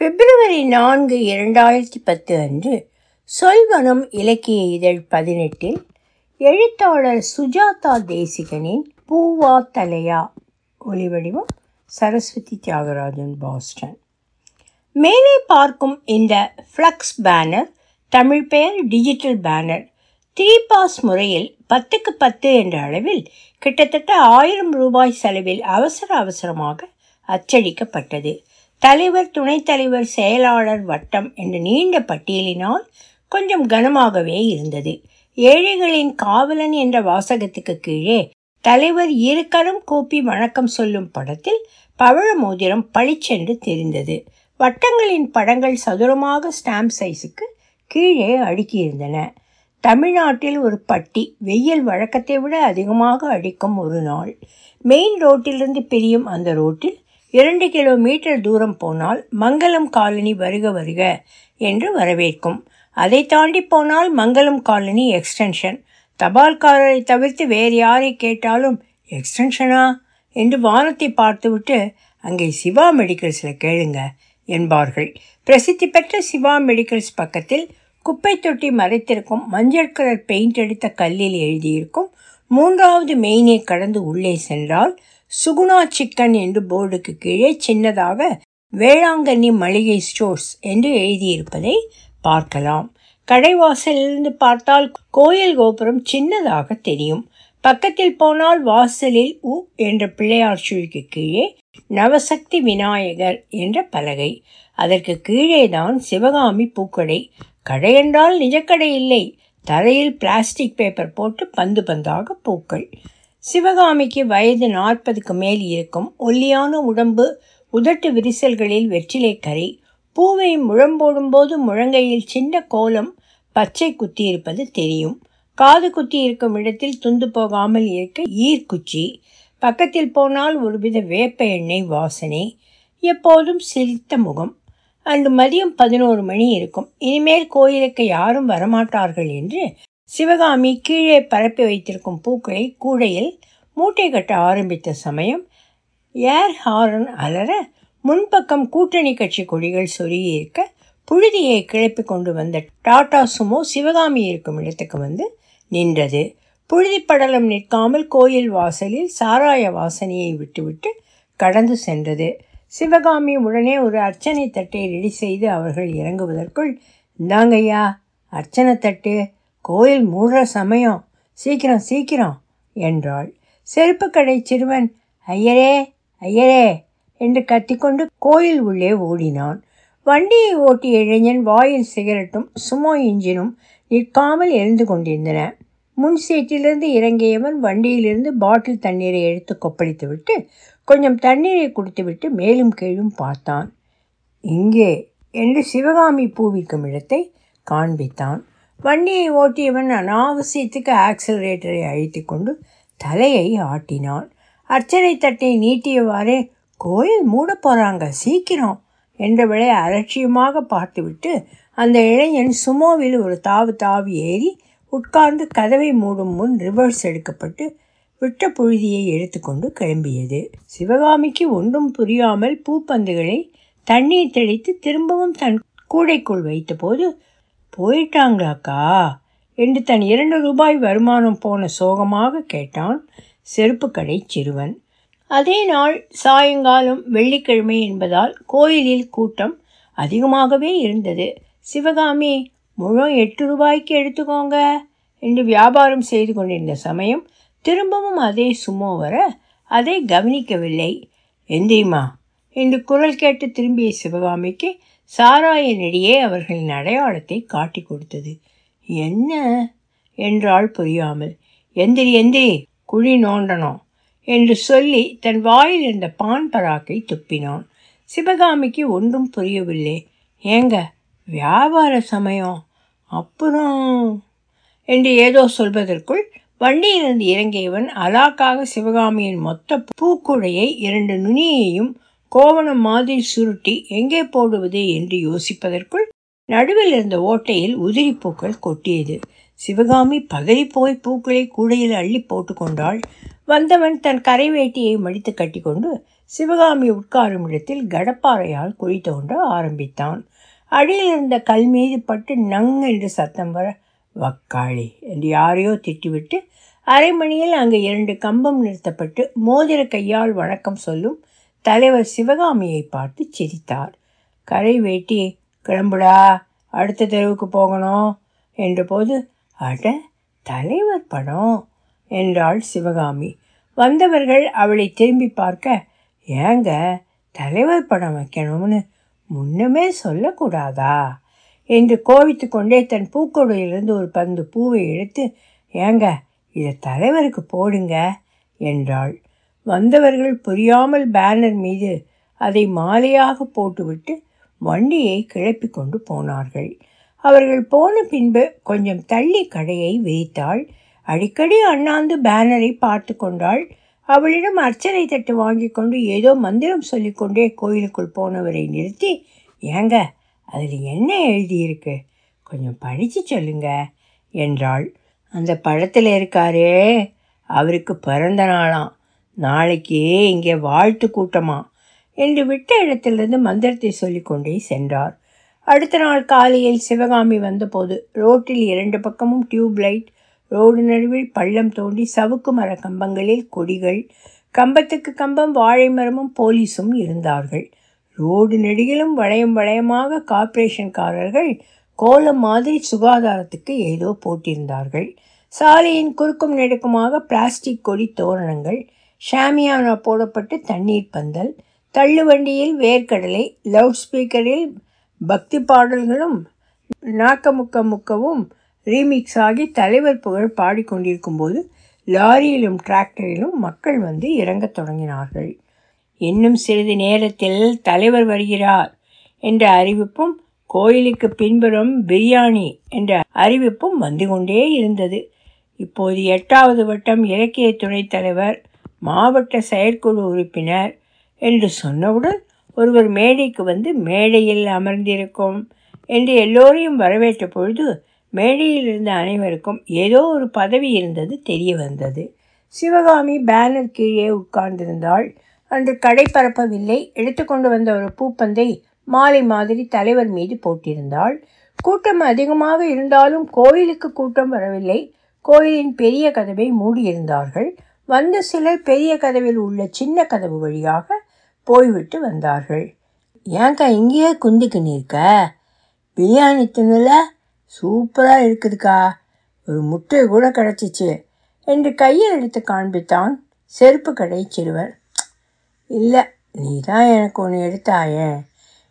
பிப்ரவரி நான்கு இரண்டாயிரத்தி பத்து அன்று சொல்வனம் இலக்கிய இதழ் பதினெட்டில் எழுத்தாளர் சுஜாதா தேசிகனின் பூவா தலையா ஒளிவடிவம் சரஸ்வதி தியாகராஜன் பாஸ்டன். மேலே பார்க்கும் இந்த ஃப்ளக்ஸ் பேனர் தமிழ் பெயர் டிஜிட்டல் பேனர் த்ரீ பாஸ் முறையில் பத்துக்கு பத்து என்ற அளவில் கிட்டத்தட்ட ஆயிரம் ரூபாய் செலவில் அவசர அவசரமாக அச்சடிக்கப்பட்டது. தலைவர் துணைத் தலைவர் செயலாளர் வட்டம் என்ற நீண்ட பட்டியலினால் கொஞ்சம் கனமாகவே இருந்தது. ஏழைகளின் காவலன் என்ற வாசகத்துக்கு கீழே தலைவர் இருக்கரம் கூப்பி வணக்கம் சொல்லும் படத்தில் பவழ மோதிரம் பளிச்சென்று தெரிந்தது. வட்டங்களின் படங்கள் சதுரமாக ஸ்டாம்ப் சைஸுக்கு கீழே அடுக்கியிருந்தன. தமிழ்நாட்டில் ஒரு பட்டி வெயில் வழக்கத்தை விட அதிகமாக அடிக்கும் ஒரு நாள். மெயின் ரோட்டிலிருந்து பிரியும் அந்த ரோட்டில் இரண்டு கிலோமீட்டர் தூரம் போனால் மங்களம் காலனி வருக வருக என்று வரவேற்கும். அதை தாண்டி போனால் மங்களம் காலனி எக்ஸ்டென்ஷன் தபால்காரரை தவிர்த்து வேறு யாரை கேட்டாலும் எக்ஸ்டென்ஷனா என்று வானத்தை பார்த்துவிட்டு அங்கே சிவா மெடிக்கல்ஸில் கேளுங்க என்பார்கள். பிரசித்தி பெற்ற சிவா மெடிக்கல்ஸ் பக்கத்தில் குப்பை தொட்டி மறைத்திருக்கும் மஞ்சள் கலர் பெயிண்ட் அடித்த கல்லில் எழுதியிருக்கும் மூன்றாவது மெயினை கடந்து உள்ளே சென்றால் சுகுணா சிக்கன் என்று போர்டுக்கு கீழே சின்னதாக வேளாங்கண்ணி மளிகை ஸ்டோர்ஸ் என்று எழுதியிருப்பதை பார்க்கலாம். கடைவாசலிலிருந்து பார்த்தால் கோயில் கோபுரம் சின்னதாக தெரியும். பக்கத்தில் போனால் வாசலில் உ என்ற பிள்ளையார் சுழிக்கு கீழே நவசக்தி விநாயகர் என்ற பலகை. அதற்கு கீழே தான் சிவகாமி பூக்கடை. கடை என்றால் நிஜக்கடை இல்லை. தரையில் பிளாஸ்டிக் பேப்பர் போட்டு பந்து பந்தாக பூக்கள். சிவகாமிக்கு வயது நாற்பதுக்கு மேல் இருக்கும் ஒல்லியான உடம்பு உதட்டு விரிசல்களில் வெற்றிலை கரை பூவை முழம்போடும் போது முழங்கையில் சின்ன கோலம் பச்சை குத்தி இருப்பது தெரியும். காது குத்தி இருக்கும் இடத்தில் துண்டு போகாமல் இருக்க ஈர்க்குச்சி பக்கத்தில் போனால் ஒருவித வேப்ப எண்ணெய் வாசனை எப்போதும் சிரித்த முகம். அன்று மதியம் பதினோரு மணி இருக்கும். இனிமேல் கோயிலுக்கு யாரும் வரமாட்டார்கள் என்று சிவகாமி கீழே பரப்பி வைத்திருக்கும் பூக்களை கூடையில் மூட்டை கட்ட ஆரம்பித்த சமயம் ஏர் ஹாரன் அலற முன்பக்கம் கூட்டணி கட்சி கொடிகள் சொருகியிருக்க புழுதியை கிளப்பி கொண்டு வந்த டாடா சுமோ சிவகாமி இருக்கும் இடத்துக்கு வந்து நின்றது. புழுதி படலம் நிற்காமல் கோயில் வாசலில் சாராய வாசனையை விட்டுவிட்டு கடந்து சென்றது. சிவகாமி உடனே ஒரு அர்ச்சனை தட்டை ரெடி செய்து அவர்கள் இறங்குவதற்குள் இந்தாங்கய்யா அர்ச்சனை தட்டு கோயில் மூடுற சமயம் சீக்கிரம் சீக்கிரம் என்றாள். செருப்பு கடை சிறுவன் ஐயரே ஐயரே என்று கத்திக்கொண்டு கோயில் உள்ளே ஓடினான். வண்டியை ஓட்டிய இளைஞன் வாயில் சிகரெட்டும் சுமோ இன்ஜினும் நிற்காமல் எரிந்து கொண்டிருந்தன. முன் சீட்டிலிருந்து இறங்கியவன் வண்டியிலிருந்து பாட்டில் தண்ணீரை எடுத்து கொப்பளித்து விட்டு கொஞ்சம் தண்ணீரை குடித்துவிட்டு மேலும் கீழும் பார்த்தான். இங்கே என்று சிவகாமி பூவிக்கும் இடத்தை காண்பித்தான். வண்டியை ஓட்டியவன் அனாவசியத்துக்கு ஆக்சிலரேட்டரை அழித்து கொண்டு தலையை ஆட்டினான். அர்ச்சனை தட்டை நீட்டியவாறே கோயில் மூட போகிறாங்க சீக்கிரம் என்றவளை அலட்சியமாக பார்த்துவிட்டு அந்த இளைஞன் சுமோவில் ஒரு தாவு தாவி ஏறி உட்கார்ந்து கதவை மூடும் முன் ரிவர்ஸ் எடுக்கப்பட்டு விட்ட புழுதியை எடுத்துக்கொண்டு கிளம்பியது. சிவகாமிக்கு ஒன்றும் புரியாமல் பூப்பந்துகளை தண்ணீர் தெளித்து திரும்பவும் தன் கூடைக்குள் வைத்தபோது போயிட்டாங்களாக்கா என்று தன் இரண்டு ரூபாய் வருமானம் போன சோகமாக கேட்டான் செருப்பு கடை சிறுவன். அதே நாள் சாயங்காலம் வெள்ளிக்கிழமை என்பதால் கோயிலில் கூட்டம் அதிகமாகவே இருந்தது. சிவகாமி முழம் எட்டு ரூபாய்க்கு எடுத்துக்கோங்க என்று வியாபாரம் செய்து கொண்டிருந்த சமயம் திரும்பவும் அதே சுமோ வர அதை கவனிக்கவில்லை. எந்திரிமா என்று குரல் கேட்டு திரும்பிய சிவகாமிக்கு சாராய நெடியே அவர்களின் அடையாளத்தை காட்டி கொடுத்தது. என்ன? என்றால் புரியாமல். எந்திரி எந்திரி குழி நோண்டணும் என்று சொல்லி தன் வாயில் இருந்த பான் பராக்கை துப்பினான். சிவகாமிக்கு ஒன்றும் புரியவில்லை. ஏங்க வியாபார சமயம். அப்புறம் என்று ஏதோ சொல்வதற்குள் வண்டியிலிருந்து இறங்கியவன் அலாக்காக சிவகாமியின் மொத்த பூக்குழையை இரண்டு நுனியையும் கோவணம் மாதிரி சுருட்டி எங்கே போடுவது என்று யோசிப்பதற்குள் நடுவில் இருந்த ஓட்டையில் உதிரி பூக்கள் கொட்டியது. சிவகாமி பதறி போய் பூக்களை கூடையில் அள்ளி போட்டுக்கொண்டாள். வந்தவன் தன் கரை வேட்டியை மடித்து கட்டிக்கொண்டு சிவகாமி உட்காரும் இடத்தில் கடப்பாறையால் குழி தோன்ற ஆரம்பித்தான். அடியில் இருந்த கல் மீது பட்டு நங் என்று சத்தம் வர வக்காளி என்று யாரையோ திட்டிவிட்டு அரை மணியில் அங்கு இரண்டு கம்பம் நிறுத்தப்பட்டு மோதிர கையால் வணக்கம் சொல்லும் தலைவர் சிவகாமியை பார்த்து சிரித்தார். கரை வேட்டி கிளம்புடா அடுத்த தெருவுக்கு போகணும் என்றபோது அட தலைவர் படம் என்றாள் சிவகாமி. வந்தவர்கள் அவளை திரும்பி பார்க்க ஏங்க தலைவர் படம் வைக்கணும்னு முன்னமே சொல்லக்கூடாதா? என்று கோவித்து கொண்டே தன் பூக்கொடையிலிருந்து ஒரு பந்து பூவை எடுத்து ஏங்க இதை தலைவருக்கு போடுங்க என்றாள். வந்தவர்கள் புரியாமல் பேனர் மீது அதை மாலையாக போட்டுவிட்டு வண்டியை கிளப்பி கொண்டு போனார்கள். அவர்கள் போன பின்பு கொஞ்சம் தள்ளி கடையை விரித்தாள். அடிக்கடி அண்ணாந்து பேனரை பார்த்து கொண்டாள். அவளிடம் அர்ச்சனை தட்டு வாங்கி கொண்டு ஏதோ மந்திரம் சொல்லிக்கொண்டே கோயிலுக்குள் போனவரை நிறுத்தி ஏங்க அதில் என்ன எழுதியிருக்கு? கொஞ்சம் படித்து சொல்லுங்க என்றாள். அந்த படத்தில் இருக்காரே அவருக்கு பிறந்த நாளாம். நாளைக்கு இங்கே வாழ்த்து கூட்டமா? என்று விட்ட இடத்திலிருந்து மந்திரத்தை சொல்லிக்கொண்டே சென்றார். அடுத்த நாள் காலையில் சிவகாமி வந்தபோது ரோட்டில் இரண்டு பக்கமும் டியூப் லைட் ரோடு நடுவில் பள்ளம் தோண்டி சவுக்கு மர கம்பங்களில் கொடிகள் கம்பத்துக்கு கம்பம் வாழை மரமும் போலீஸும் இருந்தார்கள். ரோடு நெடுகிலும் வளையம் வளையமாக கார்ப்பரேஷன்காரர்கள் கோலம் மாதிரி சுகாதாரத்துக்கு ஏதோ போட்டிருந்தார்கள். சாலையின் குறுக்கும் நெடுக்குமாக பிளாஸ்டிக் கொடி தோரணங்கள் ஷாமியானா போடப்பட்டு தண்ணீர் பந்தல் தள்ளுவண்டியில் வேர்க்கடலை லவுட் ஸ்பீக்கரில் பக்தி பாடல்களும் நாக்கமுக்க முக்கவும் ரீமிக்ஸ் ஆகி தலைவர் புகழ் பாடிக்கொண்டிருக்கும் போது லாரியிலும் டிராக்டரிலும் மக்கள் வந்து இறங்கத் தொடங்கினார்கள். இன்னும் சிறிது நேரத்தில் தலைவர் வருகிறார் என்ற அறிவிப்பும் கோயிலுக்கு பின்புறம் பிரியாணி என்ற அறிவிப்பும் வந்து கொண்டே இருந்தது. இப்போது எட்டாவது வட்டம் இலக்கிய துணைத் தலைவர் மாவட்ட செயற்குழு உறுப்பினர் என்று சொன்னவுடன் ஒருவர் மேடைக்கு வந்து மேடையில் அமர்ந்திருக்கும் என்று எல்லோரையும் வரவேற்ற பொழுது மேடையில் இருந்த அனைவருக்கும் ஏதோ ஒரு பதவி இருந்தது தெரிய வந்தது. சிவகாமி பேனர் கீழே உட்கார்ந்திருந்தாள். அன்று கடை பரப்பவில்லை. எடுத்துக்கொண்டு வந்த ஒரு பூப்பந்தை மாலை மாதிரி தலைவர் மீது போட்டிருந்தாள். கூட்டம் அதிகமாக இருந்தாலும் கோயிலுக்கு கூட்டம் வரவில்லை. கோயிலின் பெரிய கதவை மூடியிருந்தார்கள். வந்த சிலர் பெரிய கதவில் உள்ள சின்ன கதவு வழியாக போய்விட்டு வந்தார்கள். ஏன்க்கா இங்கேயே குந்திக்கு நிற்க பிரியாணி தின்னல? சூப்பராக இருக்குதுக்கா. ஒரு முட்டை கூட கிடச்சிச்சு. என்று கையில் எடுத்து காண்பித்தான் செருப்பு கடை சிறுவர். இல்லை நீ தான் எனக்கு ஒன்று எடுத்தாயே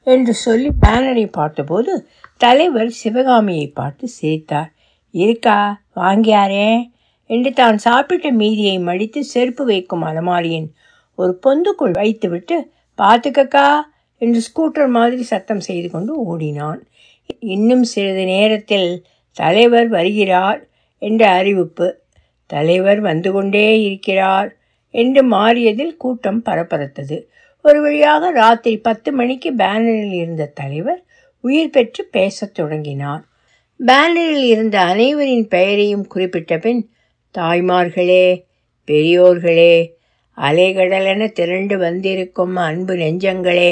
என்று சொல்லி பேனரை பார்த்தபோது தலைவர் சிவகாமியை பார்த்து சிரித்தார். இருக்கா வாங்கியாரே என்று தான் சாப்பிட்ட மீதியை மடித்து செருப்பு வைக்கும் அலமாரியின் ஒரு பொந்துக்குள் வைத்துவிட்டு பார்த்துக்கக்கா என்று ஸ்கூட்டர் மாதிரி சத்தம் செய்து கொண்டு ஓடினான். இன்னும் சிறிது நேரத்தில் தலைவர் வருகிறார் என்ற அறிவிப்பு. தலைவர் வந்து கொண்டே இருக்கிறார் என்று மாறியதில் கூட்டம் பரபரத்தது. ஒரு வழியாக ராத்திரி பத்து மணிக்கு பேனரில் இருந்த தலைவர் உயிர் பெற்று பேசத் தொடங்கினார். பேனரில் இருந்த அனைவரின் பெயரையும் குறிப்பிட்ட பின் தாய்மார்களே பெரியோர்களே அலைகடலென திரண்டு வந்திருக்கும் அன்பு நெஞ்சங்களே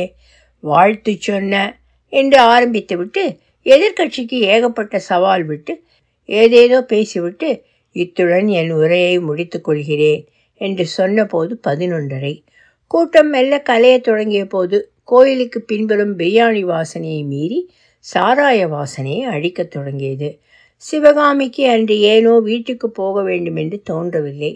வாழ்த்து சொன்ன என்று ஆரம்பித்துவிட்டு எதிர்க்கட்சிக்கு ஏகப்பட்ட சவால் விட்டு ஏதேதோ பேசிவிட்டு இத்துடன் என் உரையை முடித்துக்கொள்கிறேன் என்று சொன்னபோது பதினொன்றரை. கூட்டம் மெல்ல கலையத் தொடங்கிய போது கோயிலுக்கு பின்புறம் பிரியாணி வாசனையை மீறி சாராய வாசனையை அழிக்கத் தொடங்கியது. சிவகாமிக்கு அன்று ஏனோ வீட்டுக்கு போக வேண்டும் என்று தோன்றவில்லை.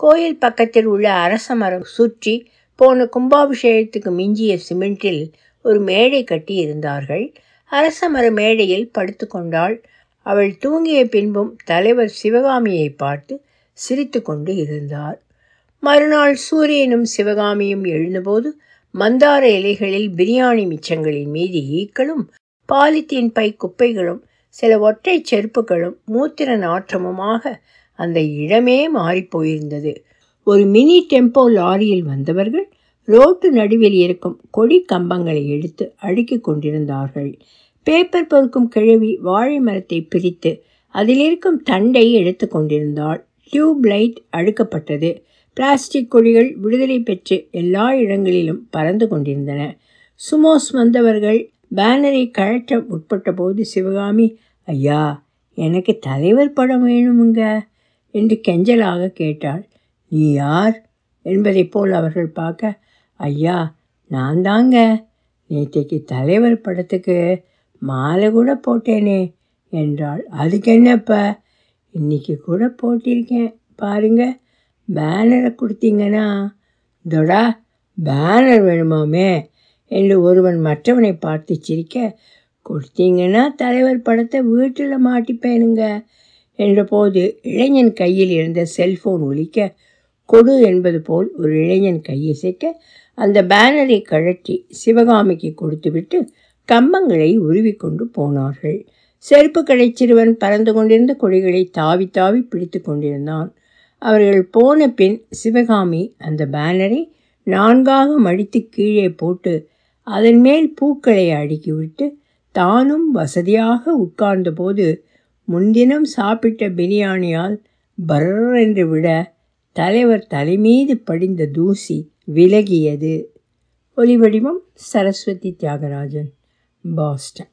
கோயில் பக்கத்தில் உள்ள அரச மரம் சுற்றி போன கும்பாபிஷேகத்துக்கு மிஞ்சிய சிமெண்டில் ஒரு மேடை கட்டி இருந்தார்கள். அரச மர மேடையில் படுத்து கொண்டாள் அவள் தூங்கிய பின்பும் தலைவர் சிவகாமியை பார்த்து சிரித்து கொண்டு இருந்தார். மறுநாள் சூரியனும் சிவகாமியும் எழுந்தபோது மந்தார இலைகளில் பிரியாணி மிச்சங்களின் மீது ஈக்களும் பாலித்தீன் பை குப்பைகளும் சில ஒற்றை செருப்புகளும் மூத்திர நாற்றமுமாக அந்த இடமே மாறிப்போயிருந்தது ஒரு மினி டெம்போ லாரியில் வந்தவர்கள் ரோட்டு நடுவில் இருக்கும் கொடி கம்பங்களை எடுத்து அடுக்கிக் கொண்டிருந்தார்கள். பேப்பர் பொறுக்கும் கிழவி வாழை மரத்தை பிரித்து அதிலிருக்கும் தண்டை எடுத்து கொண்டிருந்தாள். Tube light அடுக்கப்பட்டது. பிளாஸ்டிக் கொடிகள் விடுதலை பெற்று எல்லா இடங்களிலும் பறந்து கொண்டிருந்தன. சுமோஸ் வந்தவர்கள் பேனரை கழற்ற முற்பட்ட போது சிவகாமி ஐயா எனக்கு தலைவர் படம் வேணுமுங்க என்று கெஞ்சலாக கேட்டாள். நீ யார்? என்பதைப் போல் அவர்கள் பார்க்க ஐயா நான் தாங்க. நேற்றைக்கு தலைவர் படத்துக்கு மாலை கூட போட்டேனே என்றாள். அதுக்கு என்னப்ப? இன்னைக்கு கூட போட்டிருக்கேன் பாருங்க. பேனரை கொடுத்தீங்கன்னா தொடா பேனர் வேணுமாமே என்று ஒருவன் மற்றவனை பார்த்து சிரிக்க கொடுத்தீங்கன்னா தலைவர் படத்தை வீட்டில் மாட்டிப்பேனுங்க என்றபோது இளைஞன் கையில் இருந்த செல்போன் ஒலிக்க கொடு என்பது போல் ஒரு இளைஞன் கையசைக்க அந்த பேனரை கழற்றி சிவகாமிக்கு கொடுத்துவிட்டு கம்பங்களை உருவிக்கொண்டு போனார்கள். செருப்பு கடை சிறுவன் பறந்து கொண்டிருந்த கொடிகளை தாவி தாவி பிடித்து கொண்டிருந்தான். அவர்கள் போன பின் சிவகாமி அந்த பேனரை நான்காக மடித்து கீழே போட்டு அதன் மேல் பூக்களை அடுக்கிவிட்டு தானும் வசதியாக உட்கார்ந்தபோது முன்தினம் சாப்பிட்ட பிரியாணியால் பர் என்று விட தலைவர் தலைமீது படிந்த தூசி விலகியது. ஒலிவடிவம் சரஸ்வதி தியாகராஜன் பாஸ்டன்.